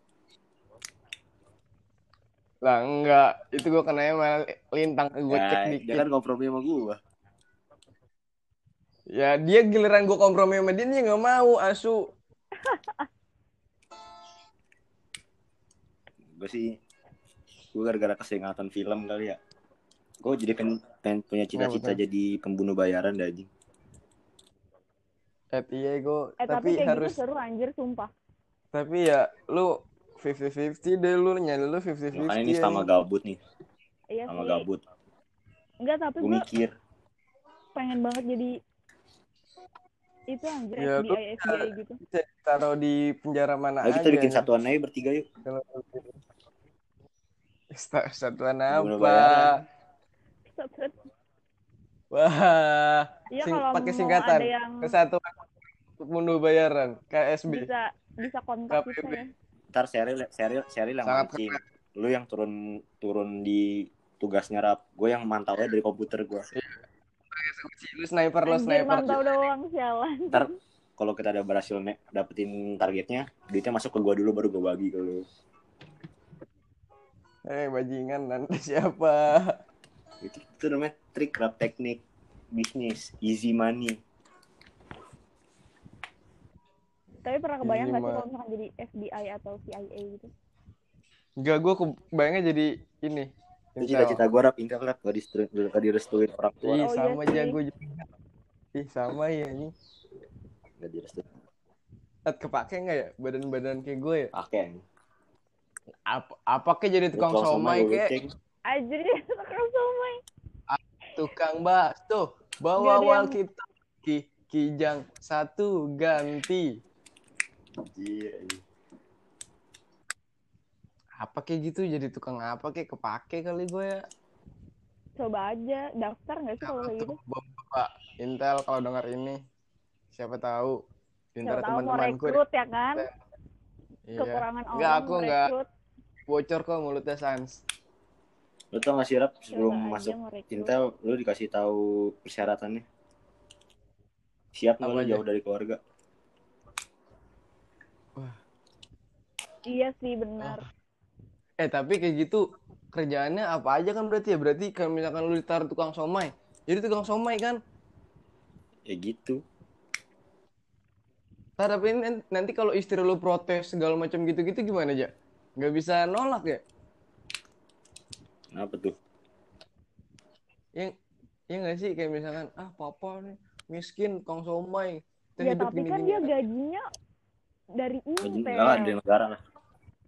Speaker 2: lah enggak, itu gue kenanya malah lintang ke gue cek
Speaker 1: Ya,
Speaker 2: dikit.
Speaker 1: dia kan kompromi sama gua.
Speaker 2: Ya dia giliran gue kompromi sama dia dia nggak mau asu.
Speaker 1: Gue sih gue gara-gara kesengatan film kali ya. Gue jadi pengen, pengen punya cita-cita
Speaker 2: Kenapa tuh?
Speaker 1: jadi pembunuh bayaran dah anjing.
Speaker 2: at Diego
Speaker 3: Eh
Speaker 2: tapi
Speaker 3: tapi, kayak
Speaker 2: harus
Speaker 3: gitu seru anjir sumpah.
Speaker 2: tapi ya lu 50-50 deh lu nyari lu 50-50
Speaker 1: Makanya ini
Speaker 2: ya.
Speaker 1: sama gabut nih,
Speaker 3: Iya
Speaker 1: sama
Speaker 3: sih.
Speaker 1: gabut.
Speaker 3: Enggak tapi
Speaker 1: Gue
Speaker 3: gue
Speaker 1: mikir,
Speaker 3: pengen banget jadi itu anjir
Speaker 2: Ya,
Speaker 3: FBI FBI gitu.
Speaker 2: bisa taruh di penjara mana
Speaker 1: ayo
Speaker 2: aja
Speaker 1: kita bikin satuan aja bertiga yuk. [LAUGHS]
Speaker 2: Satuan apa?
Speaker 1: bayaran.
Speaker 3: Satu-
Speaker 2: Wah,
Speaker 3: Iya
Speaker 2: Sing-
Speaker 3: kalau
Speaker 2: pakai singkatan.
Speaker 3: ada yang
Speaker 2: kesatuan untuk bunuh bayaran KSB.
Speaker 3: bisa bisa kontak
Speaker 2: KPB.
Speaker 3: kita ya.
Speaker 1: Ntar Cheryl, Cheryl yang
Speaker 2: Sangat
Speaker 1: mancing. Lu yang turun turun di tugasnya rap. Gue yang mantaunya dari komputer gue.
Speaker 2: Lu sniper lo sniper.
Speaker 3: mantau doang sialan.
Speaker 1: Ntar kalau kita ada berhasil ne- dapetin targetnya, duitnya masuk ke gue dulu baru gue bagi ke lu.
Speaker 2: Eh bajingan nanti [LAUGHS] siapa?
Speaker 1: Itu, itu namanya trik rap teknik bisnis easy money.
Speaker 3: Tapi pernah kebayang nggak sih kalau misalkan jadi FBI atau CIA gitu?
Speaker 2: Enggak, gue kebayangnya jadi ini.
Speaker 1: Itu cita-cita gue rap Intel rap gak direstuin, gak direstuin orang tua.
Speaker 2: Ih,
Speaker 3: Oh, iya
Speaker 2: sama aja gue juga. Ih, sama ya ini.
Speaker 1: Gak direstuin.
Speaker 2: Tat kepake nggak ya badan-badan kayak gue ya?
Speaker 1: Pakai.
Speaker 2: Apa apa kayak jadi tukang somai kayak
Speaker 3: dia [LAUGHS] tukang somai.
Speaker 2: tukang bakso. Bawa wal
Speaker 3: yang-
Speaker 2: kita ki kijang satu ganti.
Speaker 1: Iya.
Speaker 2: Apa kayak gitu jadi tukang apa kayak kepake kali gue ya.
Speaker 3: Coba aja daftar nggak sih kalau kayak gitu?
Speaker 2: Bapak Intel kalau dengar ini siapa tahu
Speaker 3: mau
Speaker 2: teman-temanku
Speaker 3: rekrut ya kan?
Speaker 2: Iya.
Speaker 3: Kekurangan orang
Speaker 2: Enggak, aku
Speaker 3: rekrut.
Speaker 2: Bocor kok mulutnya Sans.
Speaker 1: Lu tau gak sih rap sebelum
Speaker 3: Coba
Speaker 1: masuk. Intel lu dikasih tahu persyaratannya. Siap nggak lu jauh dari keluarga?
Speaker 3: Iya sih benar.
Speaker 2: Eh tapi kayak gitu kerjaannya apa aja kan berarti ya? Berarti kalau misalkan lu ditaruh tukang somai, jadi tukang somai kan.
Speaker 1: Ya gitu.
Speaker 2: Ntar tapi ini nanti kalau istri lu protes segala macam gitu-gitu gimana aja? Nggak bisa nolak ya?
Speaker 1: Kenapa tuh?
Speaker 2: Yang ya nggak sih kayak misalkan ah papa nih miskin tukang somai.
Speaker 3: Ya
Speaker 2: hidup
Speaker 3: tapi kan dia
Speaker 2: aja."
Speaker 3: gajinya dari
Speaker 1: Gaji
Speaker 3: Intel.
Speaker 1: enggak lah dari negara lah.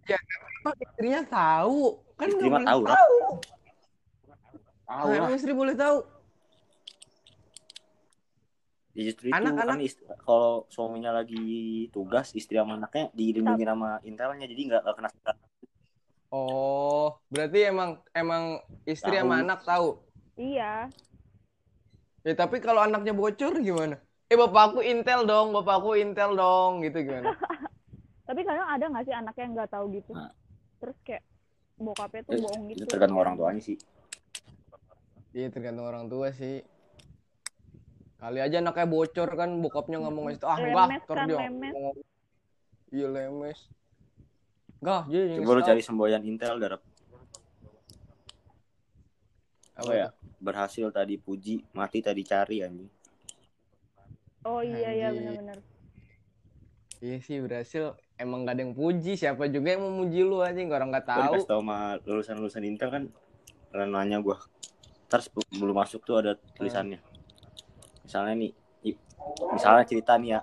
Speaker 2: Apa istrinya tahu? Kan
Speaker 1: Istri
Speaker 2: nggak
Speaker 1: mah tahu,
Speaker 2: tahu.
Speaker 1: Tahu
Speaker 2: Nah,
Speaker 1: lah.
Speaker 2: istri boleh tahu?
Speaker 1: Ya justru itu
Speaker 2: Anak-anak-
Speaker 1: kan ist- kalau suaminya lagi tugas istri sama anaknya dilindungi sama intelnya jadi nggak nggak kena sekat.
Speaker 2: Oh, berarti emang emang istri
Speaker 1: Tahu.
Speaker 2: sama anak tahu.
Speaker 3: Iya.
Speaker 2: Ya tapi kalau anaknya bocor gimana? Eh bapakku Intel dong, bapakku Intel dong, gitu gimana? [LAUGHS]
Speaker 3: Tapi kadang ada nggak sih anaknya yang nggak tahu gitu?
Speaker 1: Nah.
Speaker 3: Terus kayak bokapnya tuh bohong
Speaker 1: Itu
Speaker 3: gitu.
Speaker 1: tergantung orang tuanya sih.
Speaker 2: Iya tergantung orang tua sih. Kali aja anaknya bocor kan, bokapnya nggak mau ngasih tau. Ah enggak,
Speaker 3: Lemes kan,
Speaker 2: dia
Speaker 3: lemes.
Speaker 2: Iya lemes. Enggak, jadi
Speaker 1: Coba lu cari semboyan Intel darap apa ya? Berhasil tadi puji, mati tadi cari anjing.
Speaker 3: Oh iya iya benar-benar.
Speaker 2: Iya sih berhasil. Emang gak ada yang puji, siapa juga yang mau muji lu anjing, orang nggak
Speaker 1: Gue
Speaker 2: tahu.
Speaker 1: dikasih tau sama lulusan-lulusan Intel kan pernah nanya gue. Ntar sebelum masuk tuh ada tulisannya. Misalnya nih, misalnya cerita nih ya,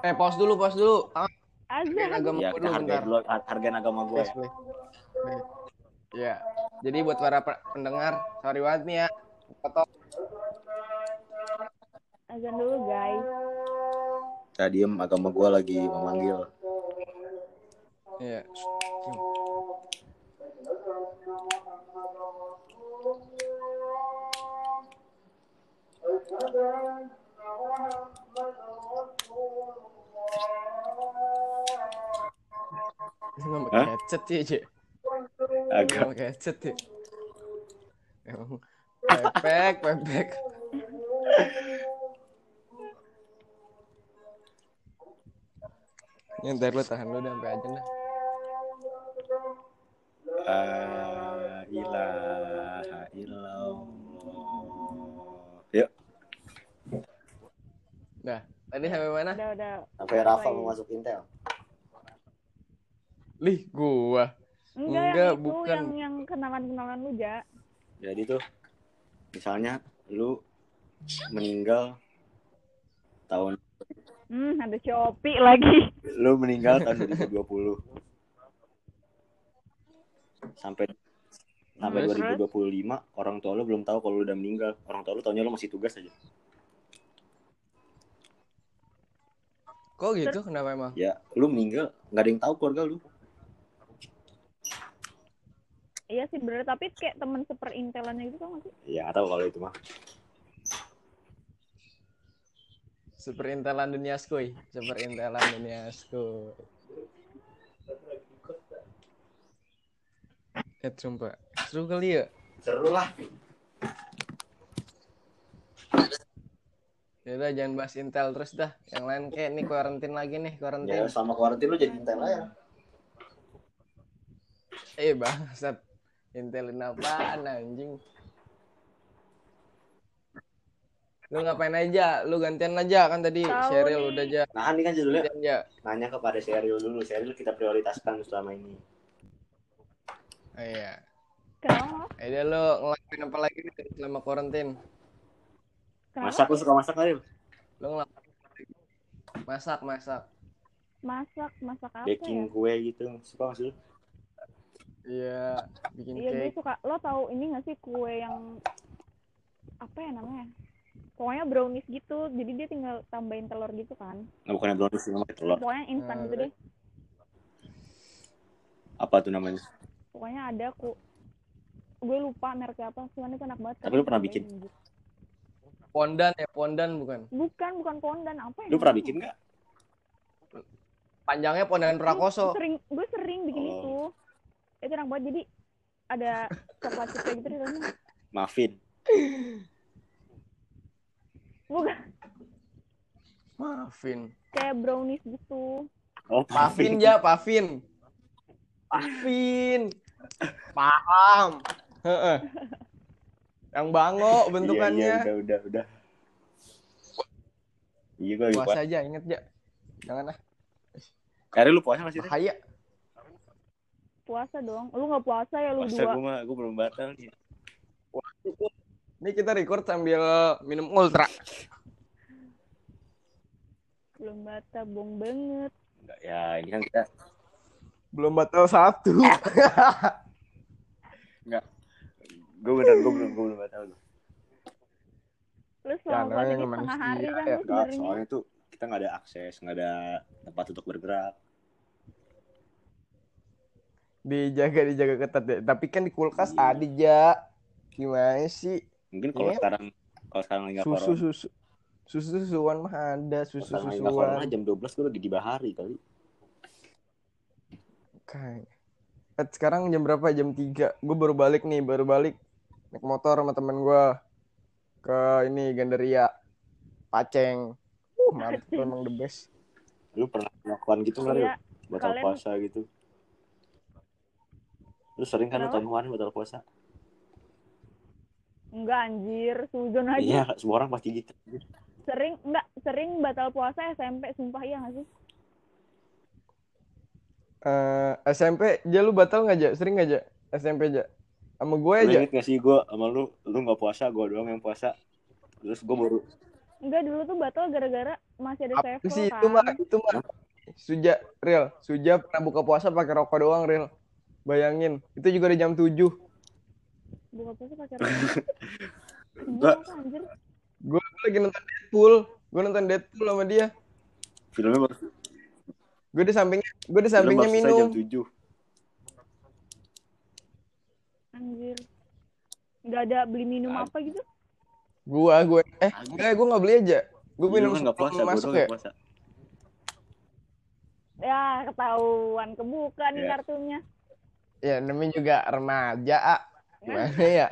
Speaker 2: Eh pause dulu, pause dulu. Ah,
Speaker 3: Azan.
Speaker 2: agama
Speaker 1: ya
Speaker 2: gua
Speaker 1: kita
Speaker 2: dulu
Speaker 1: hargain
Speaker 2: bentar.
Speaker 1: dulu, har- hargain agama gue.
Speaker 2: Please. Ya, jadi buat para pe- pendengar, sorry banget nih ya. Potong.
Speaker 3: Azan dulu guys.
Speaker 1: Kita diem, agama gue lagi memanggil.
Speaker 2: Iya. Nggak pakai
Speaker 1: Hah?
Speaker 2: headset Cik.
Speaker 1: Agak.
Speaker 2: Nggak pakai headset ya. Emang pepek, pepek. Ini ntar lu tahan lu sampai aja dah.
Speaker 1: La ilaha illallah. Yuk,
Speaker 2: Dah, tadi sampai mana?
Speaker 3: Udah udah.
Speaker 1: sampai Rafa mau masuk Intel.
Speaker 2: Lih, gua.
Speaker 3: Enggak,
Speaker 2: Enggak,
Speaker 3: yang itu
Speaker 2: bukan.
Speaker 3: yang yang kenalan-kenalan lu ja.
Speaker 1: Jadi tuh, misalnya lu meninggal tahun
Speaker 3: Hmm, ada Shopee lagi.
Speaker 1: lu meninggal tahun 2020 sampai sampai
Speaker 3: Hmm,
Speaker 1: 2025 orang tua lu belum tahu kalau lu udah meninggal orang tua lu taunya lu masih tugas aja
Speaker 2: Kok gitu? Kenapa emang?
Speaker 1: ya lu meninggal nggak ada yang tahu keluarga lu
Speaker 3: Iya sih bener, tapi kayak temen seperintelannya gitu kan masih.
Speaker 1: ya nggak tahu kalau itu mah
Speaker 2: Super intelan dunia skuy. Super intelan dunia skuy. Eh, sumpah. Seru kali ya?
Speaker 1: seru lah
Speaker 2: Ya udah jangan bahas Intel terus dah. Yang lain kayak nih karantin lagi nih,
Speaker 1: ya
Speaker 2: karantin.
Speaker 1: sama kuarantin lu jadi intel aja
Speaker 2: Eh, bangsat. Intelin apaan anjing? Lu ngapain aja? Lu gantian aja kan tadi
Speaker 3: nih.
Speaker 2: udah aja.
Speaker 1: nah ini kan judulnya
Speaker 2: aja.
Speaker 1: nanya kepada Sheryl dulu Sheryl kita prioritaskan selama ini
Speaker 2: Oh, iya.
Speaker 3: Kenapa?
Speaker 2: Eh, dia lu ngelakuin apa lagi nih selama karantin?
Speaker 1: Masak lu suka masak nggak Ril?
Speaker 2: Lu ngelakuin apa lagi? Masak, masak.
Speaker 3: Masak, masak apa
Speaker 1: baking
Speaker 3: ya?
Speaker 1: kue gitu suka nggak sih?
Speaker 2: Iya, bikin
Speaker 3: Iya gue
Speaker 2: cake.
Speaker 3: suka. Lo tahu ini gak sih kue yang apa ya namanya? Pokoknya brownies gitu. Jadi dia tinggal tambahin telur gitu kan.
Speaker 1: nggak bukannya brownies sih namanya telur
Speaker 3: Pokoknya instan
Speaker 2: Nah,
Speaker 3: gitu deh.
Speaker 1: apa tuh namanya
Speaker 3: Pokoknya ada ku gue lupa mereknya apa. Cuman itu enak banget.
Speaker 1: Tapi lu pernah bikin?
Speaker 3: Gitu.
Speaker 2: Pondan ya, pondan bukan.
Speaker 3: Bukan, bukan pondan. Apa ya?
Speaker 1: lu pernah bikin nggak
Speaker 2: Panjangnya pondan prakoso.
Speaker 3: Sering, gue sering bikin
Speaker 1: Oh.
Speaker 3: itu. Itu enak banget. Jadi ada coklat gitu di dalamnya.
Speaker 1: muffin
Speaker 3: Bukan,
Speaker 2: Muffin.
Speaker 3: kayak brownies gitu.
Speaker 1: oh
Speaker 2: Pavin ya, Pavin. Pavin. Paham. Heeh. Yang bango bentukannya.
Speaker 1: Iya, iya, udah, udah, udah. Iya, gue lagi
Speaker 2: Puasa
Speaker 1: puasa.
Speaker 2: aja, inget ya. Jangan lah,
Speaker 1: Kari lu puasa nggak sih? Rin?
Speaker 2: bahaya.
Speaker 3: Puasa dong. Lu nggak puasa ya lu
Speaker 1: Puasa
Speaker 3: dua.
Speaker 1: gue mah, gue belum batal.
Speaker 2: Ini kita record sambil minum ultra.
Speaker 3: Belum bata, bong banget.
Speaker 1: Enggak, ya ini kan kita
Speaker 2: Belum batal satu.
Speaker 1: gue bener gue belum gue belum batal.
Speaker 3: Lu
Speaker 2: Ya,
Speaker 3: selama puasa
Speaker 2: manusia,
Speaker 3: setengah hari kan
Speaker 2: ya.
Speaker 1: Enggak, soalnya tuh kita nggak ada akses, nggak ada tempat untuk bergerak.
Speaker 2: dijaga dijaga ketat ya. Tapi kan di kulkas ada ja. Gimana sih?
Speaker 1: Mungkin kalau
Speaker 2: Iya.
Speaker 1: sekarang kalau sekarang lagi
Speaker 2: Susu
Speaker 1: corona,
Speaker 2: susu. Susu susuan mah ada,
Speaker 1: kalau
Speaker 2: susu
Speaker 1: sekarang lagi nggak corona
Speaker 2: susuan.
Speaker 1: jam 12 gue lagi di bahari kali.
Speaker 2: Kayak. Eh, sekarang jam berapa? Jam 3. Gue baru balik nih, baru balik naik motor sama temen gue ke ini Gandaria Paceng. Uh, mantap [LAUGHS] emang the best.
Speaker 1: Lu pernah melakukan gitu nggak?
Speaker 3: Iya,
Speaker 1: Batal
Speaker 3: kalian-
Speaker 1: puasa gitu. Lu sering kan tahun kemarin batal puasa?
Speaker 3: Enggak anjir, sujon aja.
Speaker 1: Iya, semua orang pasti gitu.
Speaker 3: Sering enggak sering batal puasa SMP sumpah iya gak sih?
Speaker 2: Eh, SMP, ja lu batal nggak ja? Sering nggak ja? SMP ja? Sama gue
Speaker 1: Lu
Speaker 2: aja.
Speaker 1: inget gak sih gue sama lu, lu gak puasa, gue doang yang puasa. Terus gue baru,
Speaker 3: Enggak dulu tuh batal gara-gara masih ada
Speaker 2: Apa sih
Speaker 3: kan.
Speaker 2: itu mah? Itu mah. Suja, real. Suja pernah buka puasa pakai rokok doang, real. Bayangin, itu juga di jam 7.
Speaker 3: Buka puasa pakai [LAUGHS] rokok.
Speaker 2: Gue lagi nonton Deadpool. Gue nonton Deadpool sama dia.
Speaker 1: filmnya baru,
Speaker 2: Gue di sampingnya, gue di sampingnya minum.
Speaker 1: jam 7.
Speaker 3: Anjir. Enggak ada beli minum apa gitu?
Speaker 2: Gua, gue, eh, enggak, gue nggak beli aja. Gue minum
Speaker 1: kan gak puasa,
Speaker 2: masuk ya.
Speaker 1: puasa.
Speaker 3: Ya, ketahuan kebuka nih
Speaker 1: Ya.
Speaker 3: kartunya.
Speaker 2: Ya, namanya juga remaja, ah. Gimana ya?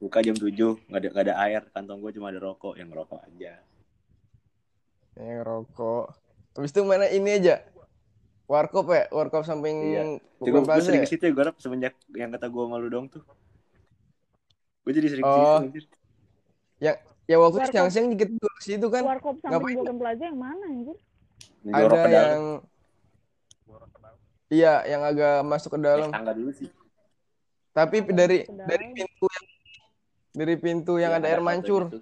Speaker 1: Buka jam 7, gak ada, gak ada air, kantong gue cuma ada rokok, yang ngerokok aja.
Speaker 2: Yang rokok. Habis itu mana ini aja? Warkop ya? Warkop samping
Speaker 1: Iya. Gue gue sering
Speaker 2: ya?
Speaker 1: ke situ ya, gue harap semenjak yang kata gue malu dong tuh. Gue jadi sering ke
Speaker 2: Oh.
Speaker 1: situ. anjir.
Speaker 2: Ya waktu
Speaker 3: Warkop.
Speaker 2: siang-siang dikit dulu ke situ kan.
Speaker 3: Warkop samping
Speaker 2: Ngapain?
Speaker 3: Boken Plaza yang mana anjir?
Speaker 2: Ada
Speaker 1: ke
Speaker 2: yang Iya, yang agak masuk ke
Speaker 1: Naik
Speaker 2: dalam.
Speaker 1: tangga dulu sih.
Speaker 2: Tapi
Speaker 3: Agak
Speaker 2: dari
Speaker 3: ke
Speaker 2: dari pintu yang dari pintu yang
Speaker 1: Iya,
Speaker 2: ada air mancur.
Speaker 1: gitu.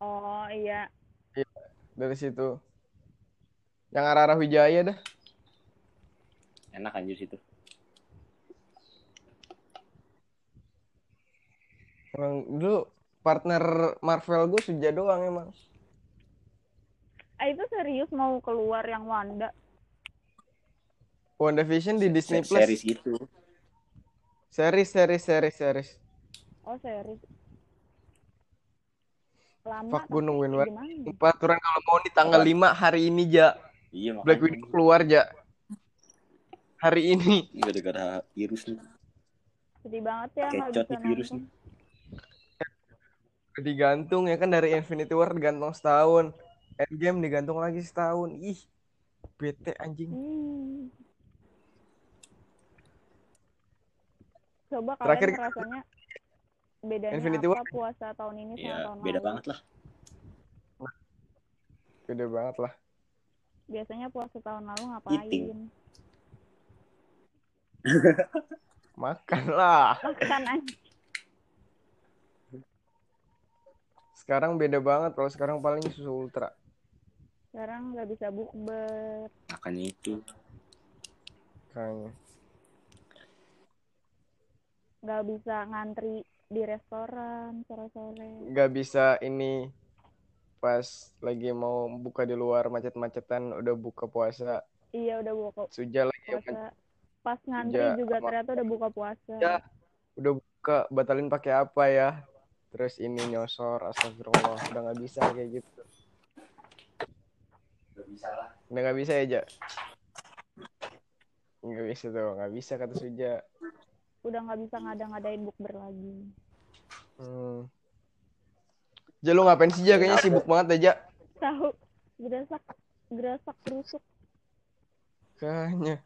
Speaker 3: Oh iya.
Speaker 2: dari situ. Yang arah-arah Wijaya dah.
Speaker 1: Enak anjir situ.
Speaker 2: Emang dulu partner Marvel gue Suja doang emang.
Speaker 3: Ah itu serius mau keluar yang Wanda.
Speaker 2: WandaVision di Disney Plus.
Speaker 1: Series gitu.
Speaker 2: Series, series, series, series.
Speaker 3: Oh series. Lama
Speaker 2: nungguin banget.
Speaker 3: gimana?
Speaker 2: Peraturan kalau mau di tanggal 5 hari ini, Ja.
Speaker 1: Iya
Speaker 2: Black
Speaker 1: makanya.
Speaker 2: Widow keluar, Ja. Hari ini.
Speaker 1: Gara-gara virus nih.
Speaker 3: Sedih banget ya
Speaker 1: Kecot nih virus nih.
Speaker 2: Digantung ya kan dari Infinity War digantung setahun. Endgame digantung lagi setahun. Ih. Bete anjing.
Speaker 3: Hmm. Coba
Speaker 2: Terakhir
Speaker 3: kalian rasanya bedanya
Speaker 2: Infinity
Speaker 3: apa
Speaker 2: War.
Speaker 3: puasa tahun ini sama
Speaker 1: Ya
Speaker 3: tahun
Speaker 1: beda
Speaker 3: lalu?
Speaker 1: banget lah.
Speaker 2: Gede banget lah.
Speaker 3: Biasanya puasa tahun lalu ngapain?
Speaker 1: Eating. [LAUGHS]
Speaker 2: Makan lah.
Speaker 3: Makan aja.
Speaker 2: Sekarang beda banget. Kalau sekarang paling susu ultra.
Speaker 3: Sekarang nggak bisa bukber.
Speaker 1: Makanya itu.
Speaker 2: Kayaknya.
Speaker 3: Nggak bisa ngantri di restoran sore-sore.
Speaker 2: Gak bisa ini pas lagi mau buka di luar macet-macetan udah buka puasa.
Speaker 3: Iya udah buka
Speaker 2: Suja lagi
Speaker 3: puasa. Pas ngantri
Speaker 2: Ya,
Speaker 3: juga
Speaker 2: sama-
Speaker 3: ternyata udah buka puasa.
Speaker 2: Ya. udah buka batalin pakai apa ya terus ini nyosor astagfirullah udah nggak bisa kayak gitu
Speaker 1: Gak bisa lah.
Speaker 2: udah nggak bisa ya Ja nggak bisa tuh nggak bisa kata Suja
Speaker 3: Udah nggak bisa ngada-ngadain bukber lagi.
Speaker 2: hmm. Ja lu ngapain sih Ja kayaknya sibuk banget aja
Speaker 3: Tahu gerasak gerasak rusuk.
Speaker 2: kayaknya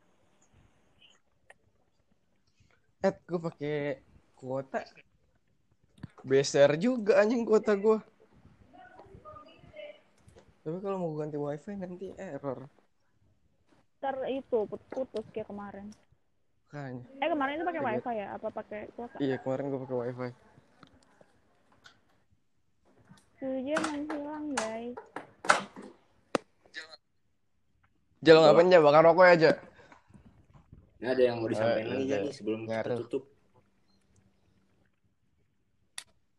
Speaker 2: Ed gue pakai kuota beser juga anjing kuota gue tapi kalau mau ganti wifi nanti error
Speaker 3: Ntar itu putus-putus kayak kemarin.
Speaker 2: Kayaknya
Speaker 3: Eh kemarin itu pakai wifi ya? Apa pakai kuota?
Speaker 2: Iya kemarin gue pakai wifi.
Speaker 3: Suja menghilang guys.
Speaker 2: Jal ngapain aja bakar rokok aja.
Speaker 1: Ini ada yang mau disampaikan
Speaker 2: Eh,
Speaker 1: lagi ya nih sebelum kita tutup.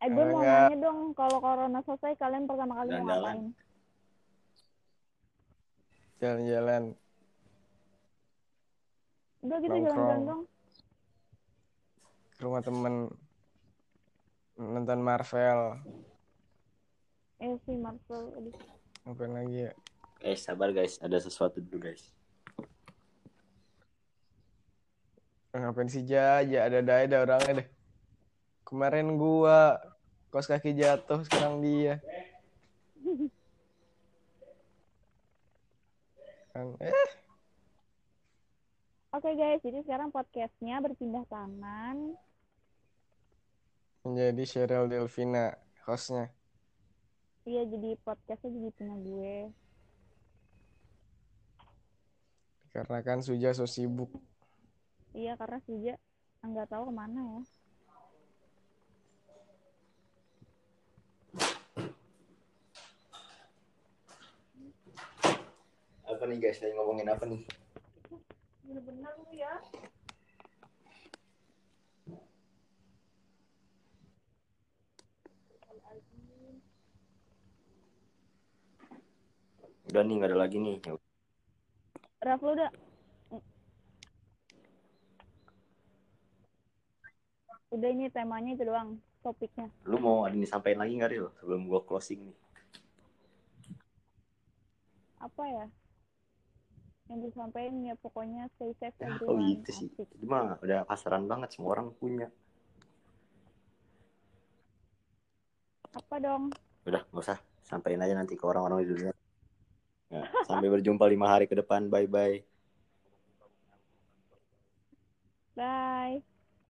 Speaker 3: Eh gue mau nanya dong, kalau corona selesai kalian pertama kali mau ngapain?
Speaker 2: Jalan-jalan.
Speaker 3: Udah gitu jalan-jalan dong.
Speaker 2: Ke rumah temen. Nonton Marvel.
Speaker 3: Eh si Marvel. Aduh.
Speaker 2: Ngapain lagi ya?
Speaker 1: Eh sabar guys, ada sesuatu dulu guys.
Speaker 2: Ngapain sih Ja? Ja ada ada ada orangnya deh. Kemarin gua kos kaki jatuh sekarang dia. [LAUGHS] Kan eh
Speaker 3: Oke guys, jadi sekarang podcastnya berpindah tangan.
Speaker 2: menjadi Cheryl Delvina hostnya.
Speaker 3: Iya jadi podcastnya jadi punya gue.
Speaker 2: Karena kan Suja so sibuk.
Speaker 3: Iya karena Suja nggak tahu ke mana ya.
Speaker 1: Apa nih guys, lagi ngomongin apa nih?
Speaker 3: Bener-bener lu ya.
Speaker 1: Udah nih, nggak ada lagi nih.
Speaker 3: Raf lu udah Udah ini temanya itu doang, topiknya.
Speaker 1: Lu mau ada nih sampaikan lagi nggak Ril? Sebelum gua closing nih.
Speaker 3: Apa ya? Yang disampaikan ya pokoknya stay safe
Speaker 1: Ya,
Speaker 3: everyone.
Speaker 1: kok gitu sih? Itu mah udah pasaran banget, semua orang punya.
Speaker 3: Apa dong?
Speaker 1: Udah, nggak usah. Sampaikan aja nanti ke orang-orang di dunia. Ya, sampai berjumpa lima hari ke depan. Bye-bye.
Speaker 3: Bye.